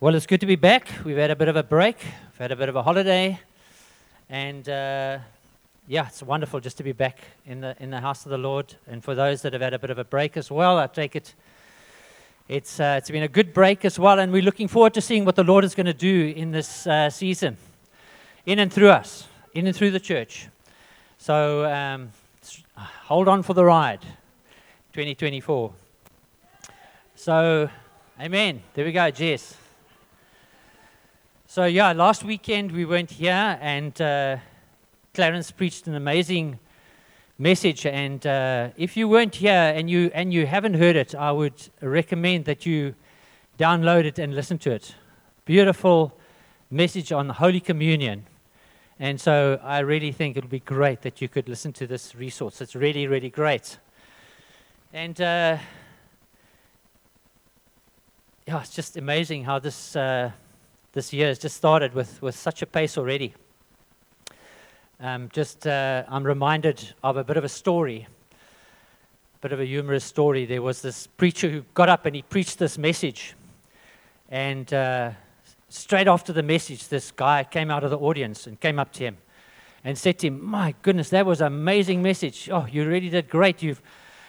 Well, it's good to be back. We've had a bit of a break, we've had a bit of a holiday, and uh, yeah, it's wonderful just to be back in the in the house of the Lord. And for those that have had a bit of a break as well, I take it it's uh, it's been a good break as well, and we're looking forward to seeing what the Lord is going to do in this uh, season, in and through us, in and through the church. So um, hold on for the ride, 2024. So, Amen. There we go, Jess. So, yeah, last weekend we went here and uh, Clarence preached an amazing message. And uh, if you weren't here and you, and you haven't heard it, I would recommend that you download it and listen to it. Beautiful message on Holy Communion. And so I really think it would be great that you could listen to this resource. It's really, really great. And uh, yeah, it's just amazing how this. Uh, this year has just started with, with such a pace already. Um, just, uh, I'm reminded of a bit of a story, a bit of a humorous story. There was this preacher who got up and he preached this message. And uh, straight after the message, this guy came out of the audience and came up to him and said to him, My goodness, that was an amazing message. Oh, you really did great. You've,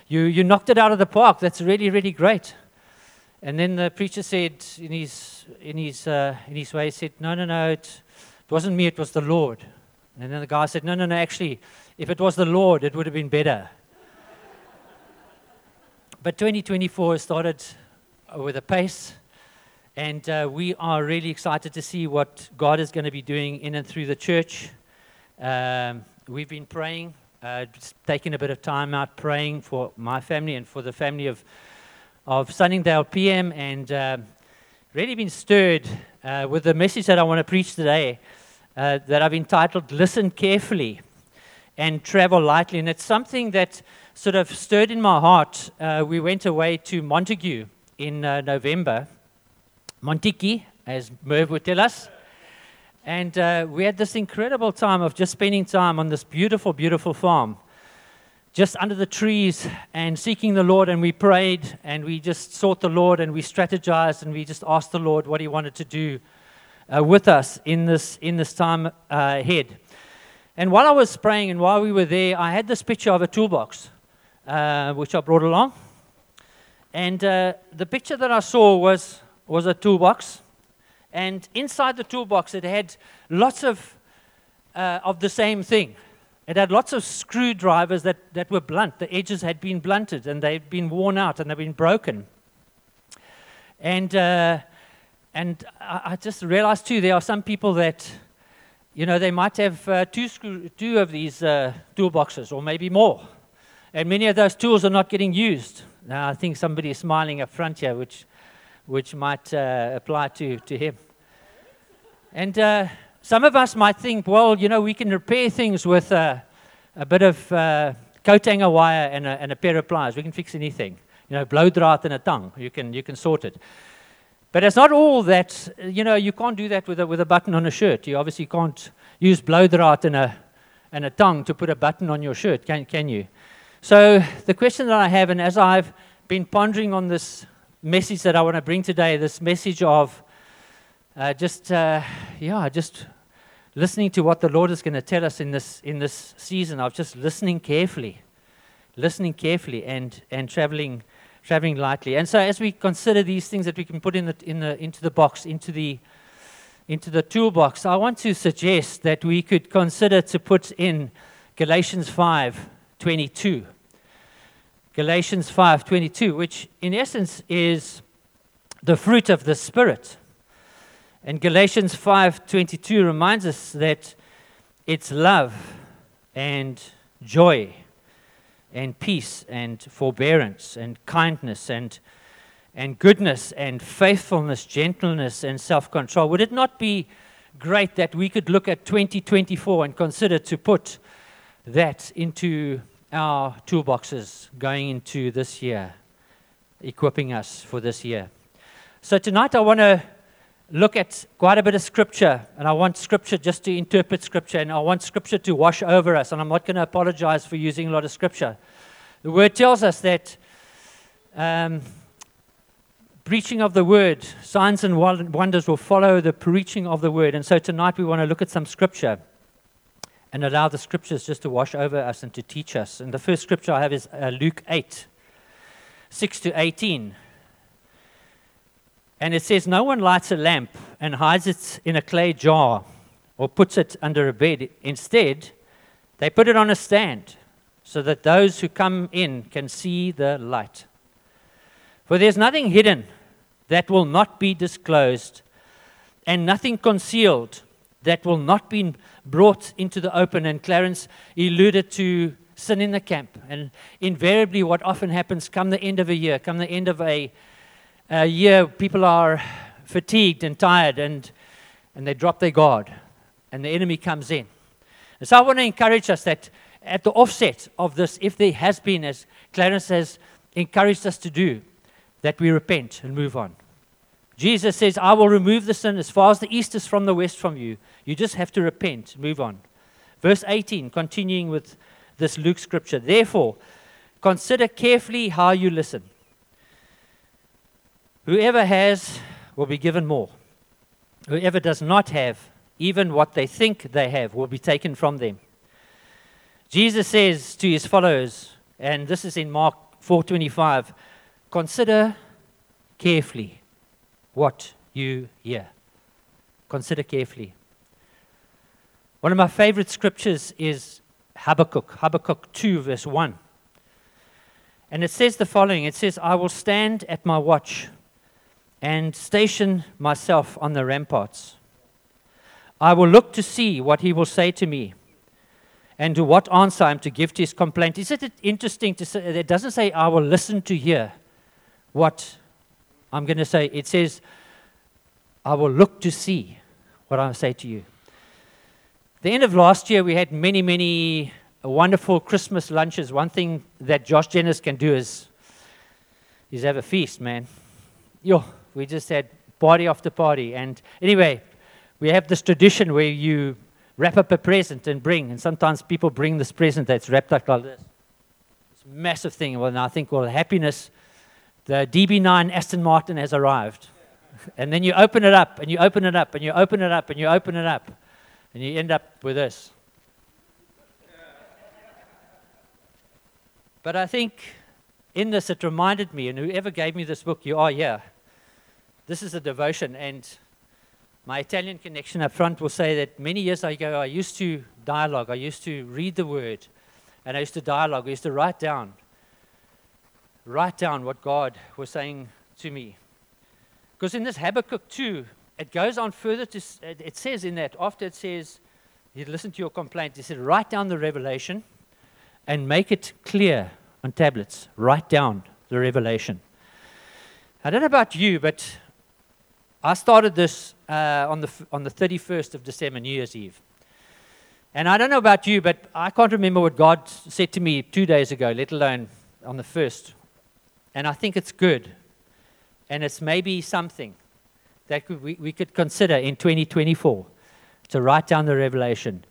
you, you knocked it out of the park. That's really, really great. And then the preacher said, in his, in his, uh, in his way, he said, No, no, no, it, it wasn't me, it was the Lord. And then the guy said, No, no, no, actually, if it was the Lord, it would have been better. but 2024 started with a pace, and uh, we are really excited to see what God is going to be doing in and through the church. Um, we've been praying, uh, taking a bit of time out praying for my family and for the family of of Sunningdale PM and uh, really been stirred uh, with the message that I want to preach today uh, that I've entitled Listen Carefully and Travel Lightly. And it's something that sort of stirred in my heart. Uh, we went away to Montagu in uh, November, Montiki, as Merv would tell us. And uh, we had this incredible time of just spending time on this beautiful, beautiful farm just under the trees and seeking the Lord, and we prayed and we just sought the Lord and we strategized and we just asked the Lord what He wanted to do uh, with us in this, in this time uh, ahead. And while I was praying and while we were there, I had this picture of a toolbox, uh, which I brought along. And uh, the picture that I saw was, was a toolbox. And inside the toolbox, it had lots of, uh, of the same thing. It had lots of screwdrivers that, that were blunt. The edges had been blunted and they'd been worn out and they'd been broken. And, uh, and I, I, just realized too, there are some people that, you know, they might have uh, two, screw, two of these uh, toolboxes or maybe more. And many of those tools are not getting used. Now, I think somebody is smiling up front here, which, which might uh, apply to, to him. And uh, some of us might think, well, you know, we can repair things with a, a bit of uh, coat hanger wire and a, and a, pair of pliers. We can fix anything. You know, blow bloudraad and a tang. You can, you can sort it. But it's not all that, you know, you can't do that with a, with a button on a shirt. You obviously can't use bloudraad and a, and a tang to put a button on your shirt, can, can you? So the question that I have, and as I've been pondering on this message that I want to bring today, this message of uh, just, uh, yeah, just listening to what the Lord is going to tell us in this, in this season of just listening carefully, listening carefully and, and traveling, traveling lightly. And so as we consider these things that we can put in the, in the, into the box, into the, into the toolbox, I want to suggest that we could consider to put in Galatians 5 22. Galatians 5:22, which in essence is the fruit of the spirit. And Galatians 5:22 reminds us that it's love and joy and peace and forbearance and kindness and and goodness and faithfulness, gentleness and self-control. Would it not be great that we could look at 2024 and consider to put that into our toolboxes going into this year, equipping us for this year? So tonight I want to look at quite a bit of scripture, and I want scripture just to interpret scripture, and I want scripture to wash over us, and I'm not going to apologize for using a lot of scripture. The word tells us that um, preaching of the word, signs and wonders will follow the preaching of the word. And so tonight we want to look at some scripture and allow the scriptures just to wash over us and to teach us. And the first scripture I have is uh, Luke 8, 6 to 18. And it says, No one lights a lamp and hides it in a clay jar or puts it under a bed. Instead, they put it on a stand so that those who come in can see the light. For there's nothing hidden that will not be disclosed, and nothing concealed that will not be brought into the open. And Clarence alluded to sin in the camp. And invariably, what often happens come the end of a year, come the end of a, a year, people are fatigued and tired and, and they drop their guard, and the enemy comes in. And so I want to encourage us that at the offset of this, if there has been, as Clarence has encouraged us to do, that we repent and move on. Jesus says, I will remove the sin as far as the east is from the west from you. You just have to repent, move on. Verse 18, continuing with this Luke scripture. Therefore, consider carefully how you listen. Whoever has will be given more. Whoever does not have, even what they think they have, will be taken from them. Jesus says to his followers, and this is in Mark 4:25, consider carefully what you hear. Consider carefully. One of my favorite scriptures is Habakkuk, Habakkuk 2, verse 1. And it says the following It says, I will stand at my watch and station myself on the ramparts. I will look to see what he will say to me and to what answer I'm to give to his complaint. Isn't it interesting to say, it doesn't say, I will listen to hear what I'm going to say, it says, I will look to see what I say to you. The end of last year, we had many, many wonderful Christmas lunches. One thing that Josh Jennings can do is, is have a feast, man. Yo, we just had party after party. And anyway, we have this tradition where you wrap up a present and bring, and sometimes people bring this present that's wrapped up like this. It's a massive thing. Well, and I think, well, happiness the DB9 Aston Martin has arrived. And then you open it up, and you open it up, and you open it up, and you open it up, and you end up with this. But I think in this, it reminded me, and whoever gave me this book, you are here. This is a devotion, and my Italian connection up front will say that many years ago, I used to dialogue, I used to read the word, and I used to dialogue, I used to write down write down what God was saying to me. Because in this Habakkuk 2, it goes on further to, it says in that, after it says, you listen to your complaint, he said, write down the revelation and make it clear on tablets. Write down the revelation. I don't know about you, but I started this uh, on, the, on the 31st of December, New Year's Eve. And I don't know about you, but I can't remember what God said to me two days ago, let alone on the first. And I think it's good. And it's maybe something that we, we could consider in 2024 to write down the revelation,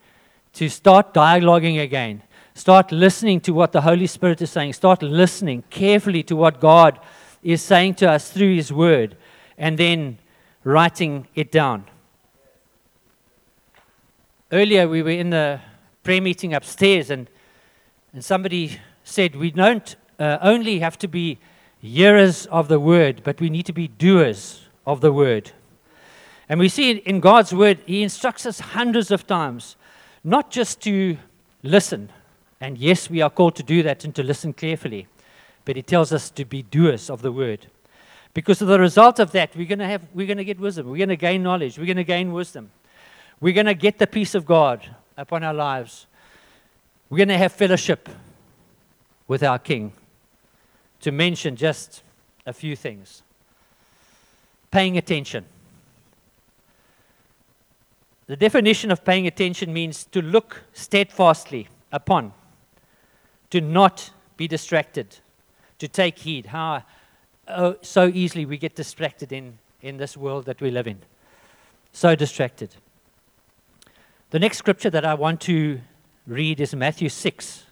to start dialoguing again, start listening to what the Holy Spirit is saying, start listening carefully to what God is saying to us through His Word, and then writing it down. Earlier, we were in the prayer meeting upstairs, and, and somebody said, We don't uh, only have to be hearers of the word, but we need to be doers of the word. And we see in God's word, He instructs us hundreds of times, not just to listen. And yes, we are called to do that and to listen carefully. But He tells us to be doers of the word. Because of the result of that, we're going to have, we're going to get wisdom. We're going to gain knowledge. We're going to gain wisdom. We're going to get the peace of God upon our lives. We're going to have fellowship with our King to mention just a few things. Paying attention. The definition of paying attention means to look steadfastly upon, to not be distracted, to take heed. How oh, so easily we get distracted in, in this world that we live in. So distracted. The next scripture that I want to read is Matthew 6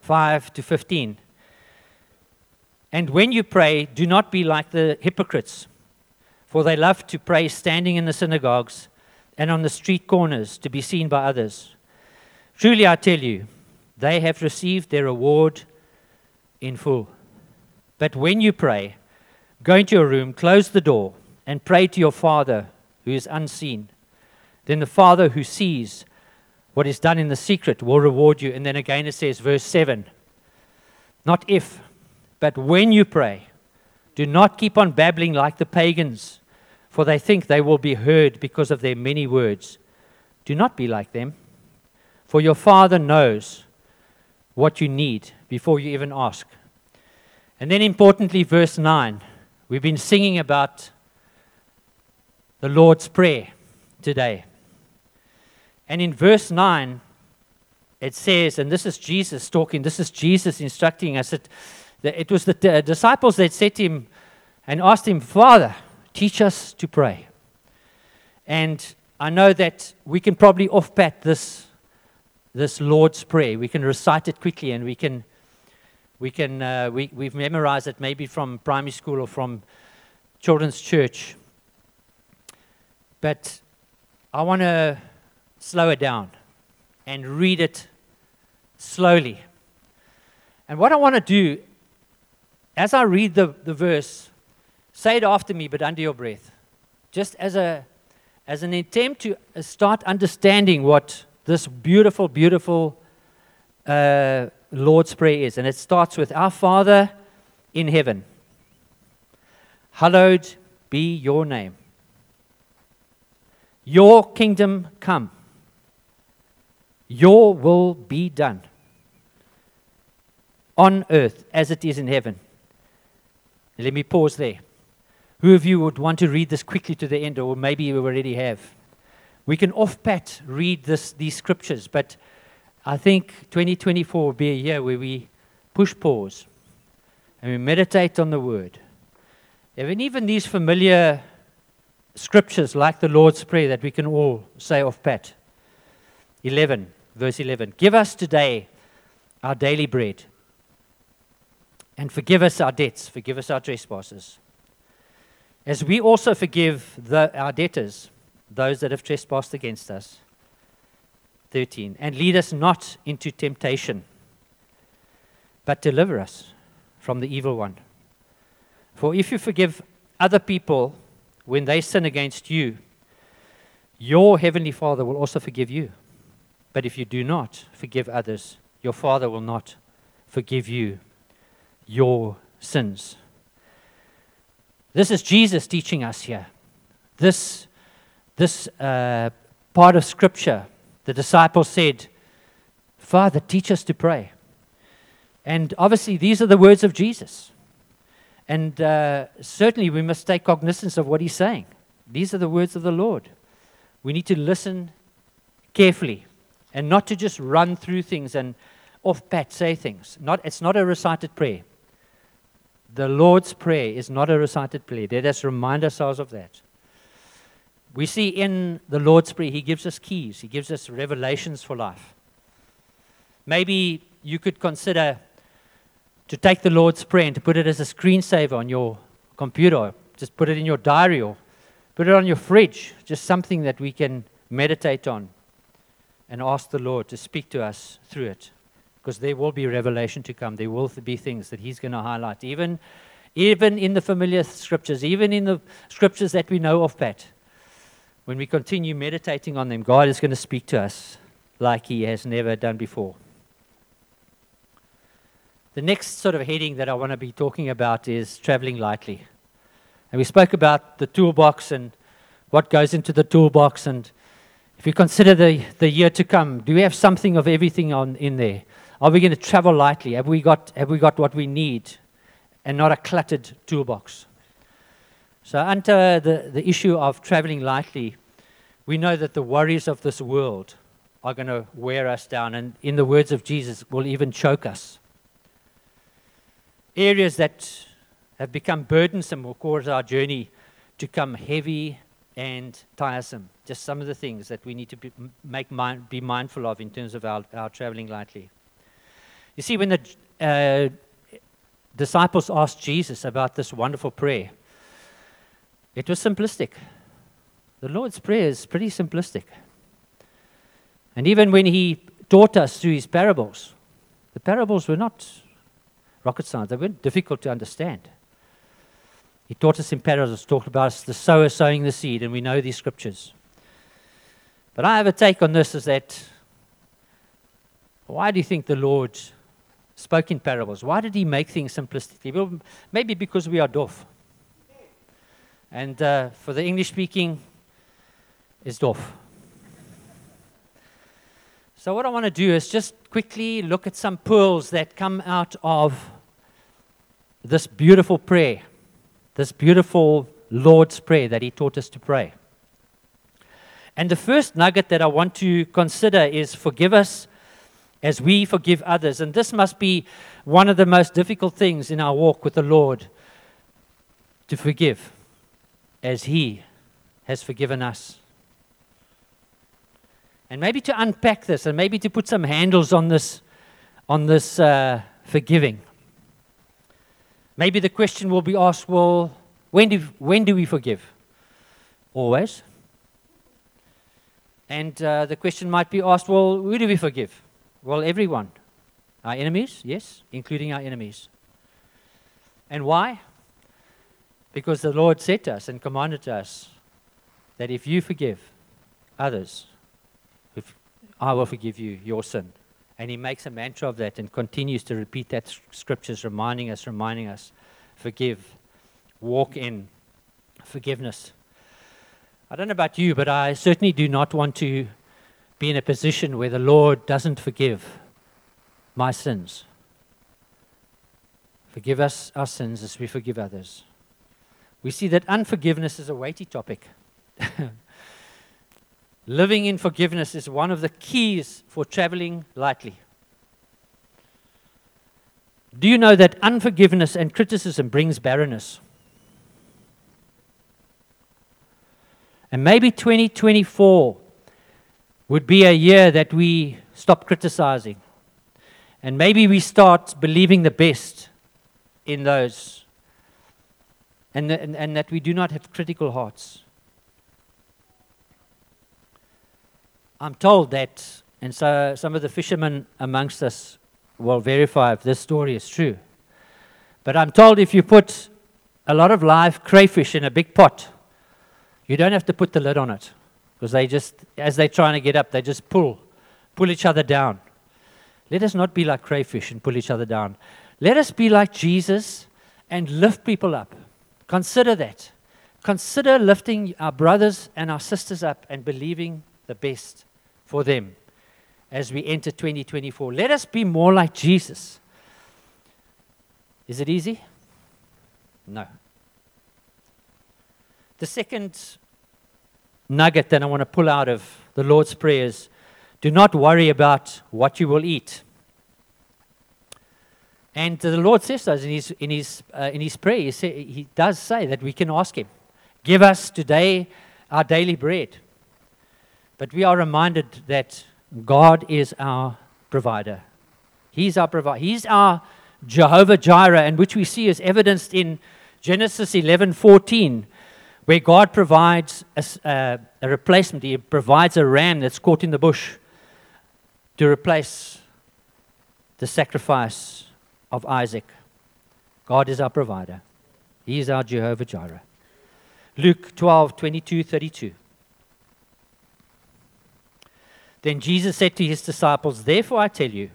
5 to 15. And when you pray, do not be like the hypocrites, for they love to pray standing in the synagogues and on the street corners to be seen by others. Truly I tell you, they have received their reward in full. But when you pray, go into your room, close the door, and pray to your Father who is unseen. Then the Father who sees what is done in the secret will reward you. And then again it says, verse 7 Not if, but when you pray, do not keep on babbling like the pagans, for they think they will be heard because of their many words. Do not be like them, for your Father knows what you need before you even ask. And then, importantly, verse 9. We've been singing about the Lord's Prayer today. And in verse 9, it says, and this is Jesus talking, this is Jesus instructing us. That it was the uh, disciples that said to him and asked him, Father, teach us to pray. And I know that we can probably off pat this, this Lord's Prayer. We can recite it quickly and we can, we can uh, we, we've memorized it maybe from primary school or from children's church. But I want to slow it down and read it slowly. And what I want to do, as I read the, the verse, say it after me, but under your breath. Just as, a, as an attempt to uh, start understanding what this beautiful, beautiful uh, Lord's Prayer is. And it starts with Our Father in heaven, hallowed be your name. Your kingdom come. Your will be done on earth as it is in heaven. Let me pause there. Who of you would want to read this quickly to the end, or maybe you already have? We can off pat read this, these scriptures, but I think 2024 will be a year where we push pause and we meditate on the word. And even these familiar scriptures like the Lord's Prayer that we can all say off pat. 11, verse 11. Give us today our daily bread and forgive us our debts, forgive us our trespasses, as we also forgive the, our debtors, those that have trespassed against us. 13. And lead us not into temptation, but deliver us from the evil one. For if you forgive other people when they sin against you, your heavenly Father will also forgive you. But if you do not forgive others, your Father will not forgive you your sins. This is Jesus teaching us here. This, this uh, part of Scripture, the disciples said, Father, teach us to pray. And obviously, these are the words of Jesus. And uh, certainly, we must take cognizance of what he's saying. These are the words of the Lord. We need to listen carefully and not to just run through things and off pat say things. Not, it's not a recited prayer. The Lord's Prayer is not a recited prayer. Let us remind ourselves of that. We see in the Lord's Prayer, He gives us keys, He gives us revelations for life. Maybe you could consider to take the Lord's Prayer and to put it as a screensaver on your computer, just put it in your diary or put it on your fridge, just something that we can meditate on and ask the Lord to speak to us through it. Because there will be revelation to come. There will be things that He's going to highlight, even, even in the familiar scriptures, even in the scriptures that we know of, Pat. When we continue meditating on them, God is going to speak to us like He has never done before. The next sort of heading that I want to be talking about is traveling lightly. And we spoke about the toolbox and what goes into the toolbox. And if you consider the, the year to come, do we have something of everything on, in there? Are we going to travel lightly? Have we, got, have we got what we need and not a cluttered toolbox? So, under the, the issue of traveling lightly, we know that the worries of this world are going to wear us down, and in the words of Jesus, will even choke us areas that have become burdensome will cause our journey to come heavy and tiresome. Just some of the things that we need to be, make mind, be mindful of in terms of our, our traveling lightly. You see, when the, uh, disciples asked Jesus about this wonderful prayer, it was simplistic. The Lord's Prayer is pretty simplistic. And even when he taught us through his parables, the parables were not rocket science, they weren't difficult to understand. He taught us in parables, talked about us, the sower sowing the seed, and we know these scriptures. But I have a take on this is that why do you think the Lord spoke in parables? Why did he make things simplistic? Well, maybe because we are deaf. And uh, for the English speaking, it's deaf. So, what I want to do is just quickly look at some pearls that come out of this beautiful prayer, this beautiful Lord's Prayer that He taught us to pray. And the first nugget that I want to consider is forgive us as we forgive others. And this must be one of the most difficult things in our walk with the Lord to forgive as He has forgiven us. And maybe to unpack this and maybe to put some handles on this, on this uh, forgiving. Maybe the question will be asked well, when do, when do we forgive? Always. And uh, the question might be asked well, who do we forgive? Well, everyone. Our enemies, yes, including our enemies. And why? Because the Lord said to us and commanded us that if you forgive others, I will forgive you your sin. And he makes a mantra of that and continues to repeat that scriptures, reminding us, reminding us, forgive, walk in forgiveness. I don't know about you, but I certainly do not want to be in a position where the Lord doesn't forgive my sins. Forgive us our sins as we forgive others. We see that unforgiveness is a weighty topic. Living in forgiveness is one of the keys for traveling lightly. Do you know that unforgiveness and criticism brings barrenness? And maybe 2024 would be a year that we stop criticizing. And maybe we start believing the best in those. And, and, and that we do not have critical hearts. I'm told that, and so some of the fishermen amongst us will verify if this story is true. But I'm told if you put a lot of live crayfish in a big pot, you don't have to put the lid on it because they just, as they're trying to get up, they just pull, pull each other down. Let us not be like crayfish and pull each other down. Let us be like Jesus and lift people up. Consider that. Consider lifting our brothers and our sisters up and believing the best for them as we enter 2024. Let us be more like Jesus. Is it easy? No. The second nugget that I want to pull out of the Lord's Prayer is do not worry about what you will eat. And the Lord says to us in his, in his, uh, in his prayer, he, say, he does say that we can ask him, Give us today our daily bread. But we are reminded that God is our provider. He's our provider. He's our Jehovah Jireh, and which we see is evidenced in Genesis 11:14, where God provides a, uh, a replacement. He provides a ram that's caught in the bush to replace the sacrifice of Isaac. God is our provider. He is our Jehovah Jireh. Luke 12, 22, 32. Then Jesus said to his disciples, Therefore I tell you,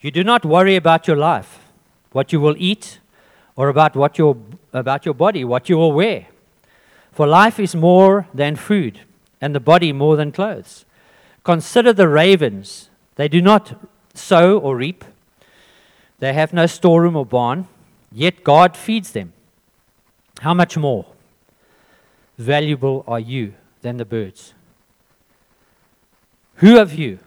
you do not worry about your life, what you will eat, or about, what your, about your body, what you will wear. For life is more than food, and the body more than clothes. Consider the ravens. They do not sow or reap, they have no storeroom or barn, yet God feeds them. How much more valuable are you than the birds? Who of you,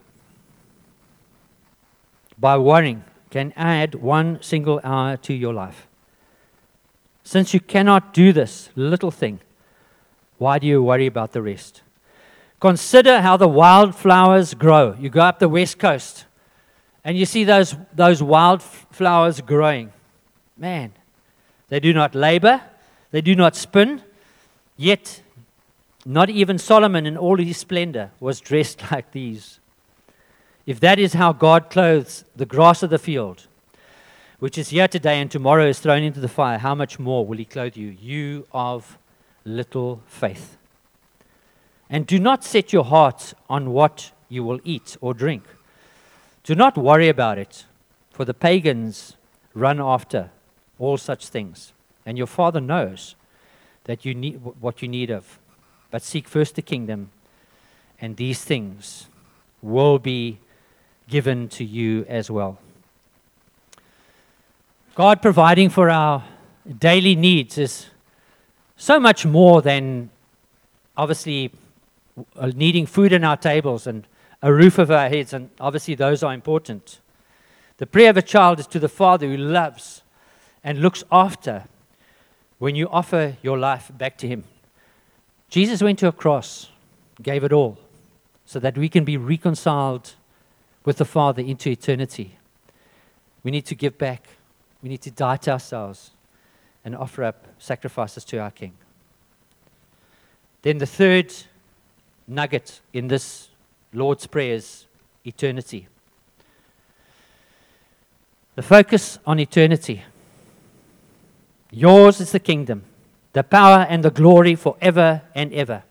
by worrying, can add one single hour to your life? Since you cannot do this little thing, why do you worry about the rest? Consider how the wildflowers grow. You go up the west coast and you see those, those wildflowers growing. Man, they do not labor, they do not spin, yet not even Solomon in all his splendor was dressed like these. If that is how God clothes the grass of the field, which is here today and tomorrow is thrown into the fire, how much more will he clothe you, you of little faith? And do not set your heart on what you will eat or drink. Do not worry about it, for the pagans run after all such things, and your Father knows that you need what you need of. But seek first the kingdom, and these things will be given to you as well. God providing for our daily needs is so much more than obviously uh, needing food in our tables and a roof over our heads, and obviously those are important. The prayer of a child is to the Father who loves and looks after when you offer your life back to Him. Jesus went to a cross, gave it all, so that we can be reconciled with the Father into eternity. We need to give back, we need to die to ourselves and offer up sacrifices to our King. Then the third nugget in this Lord's Prayer is eternity. The focus on eternity. Yours is the kingdom, the power and the glory forever and ever.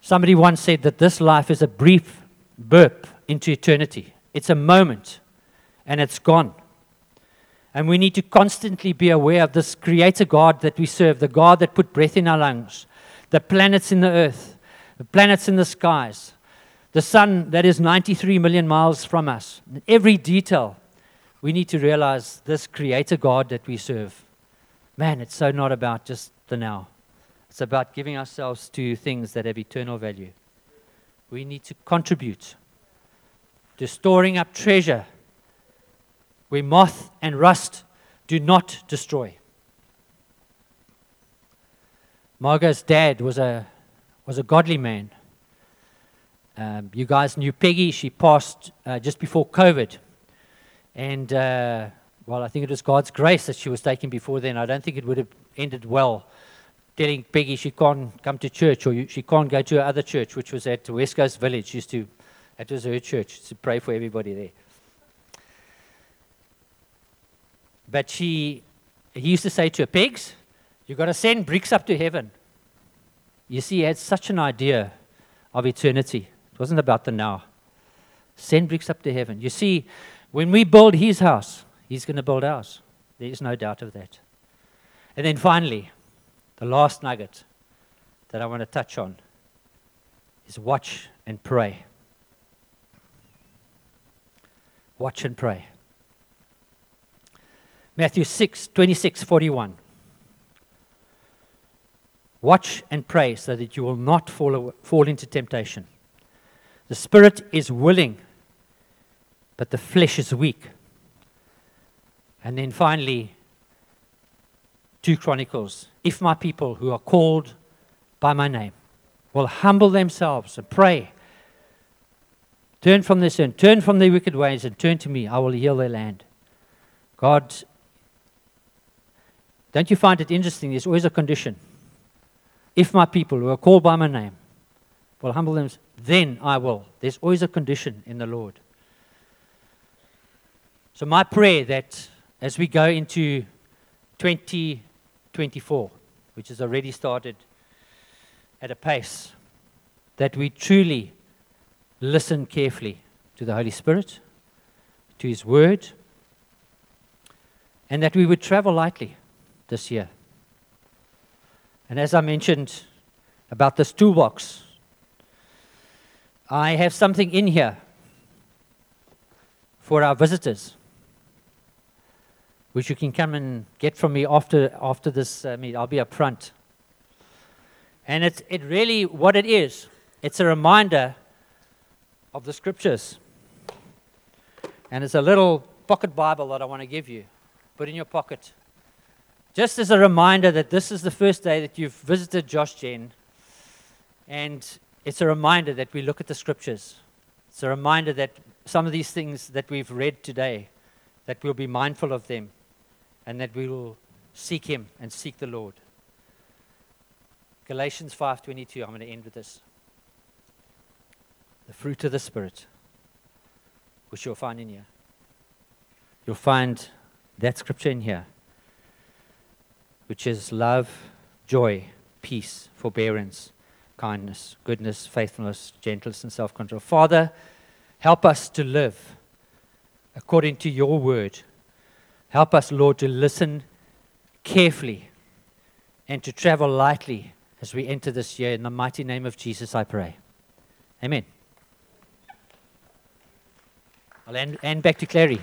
Somebody once said that this life is a brief burp into eternity. It's a moment and it's gone. And we need to constantly be aware of this creator God that we serve, the God that put breath in our lungs, the planets in the earth, the planets in the skies, the sun that is 93 million miles from us. Every detail, we need to realize this creator God that we serve. Man, it's so not about just the now. It's about giving ourselves to things that have eternal value. We need to contribute to storing up treasure where moth and rust do not destroy. Margot's dad was a, was a godly man. Um, you guys knew Peggy. She passed uh, just before COVID. And, uh, well, I think it was God's grace that she was taken before then. I don't think it would have ended well telling Peggy she can't come to church or she can't go to her other church, which was at West Coast Village. Used to, that was her church, to pray for everybody there. But she, he used to say to her, Pegs, You've got to send bricks up to heaven. You see, he had such an idea of eternity. It wasn't about the now. Send bricks up to heaven. You see, when we build his house, he's going to build ours. There is no doubt of that. And then finally, the last nugget that I want to touch on is watch and pray. Watch and pray. Matthew 6, 26, 41. Watch and pray so that you will not fall, fall into temptation. The spirit is willing, but the flesh is weak. And then finally, 2 Chronicles if my people who are called by my name will humble themselves and pray, turn from their sin, turn from their wicked ways, and turn to me, I will heal their land. God, don't you find it interesting? There's always a condition. If my people who are called by my name will humble themselves, then I will. There's always a condition in the Lord. So, my prayer that as we go into 2024, which has already started at a pace, that we truly listen carefully to the Holy Spirit, to His Word, and that we would travel lightly this year. And as I mentioned about this toolbox, I have something in here for our visitors, which you can come and get from me after, after this uh, meet. I'll be up front. And it's it really what it is. It's a reminder of the scriptures. And it's a little pocket Bible that I want to give you. Put in your pocket. Just as a reminder that this is the first day that you've visited Josh Gen, and it's a reminder that we look at the scriptures. It's a reminder that some of these things that we've read today, that we'll be mindful of them and that we will seek him and seek the Lord. Galatians 5:22 I'm going to end with this. The fruit of the spirit which you'll find in here. You'll find that scripture in here which is love, joy, peace, forbearance, kindness, goodness, faithfulness, gentleness, and self control. Father, help us to live according to your word. Help us, Lord, to listen carefully and to travel lightly as we enter this year. In the mighty name of Jesus, I pray. Amen. I'll end, back to Clary.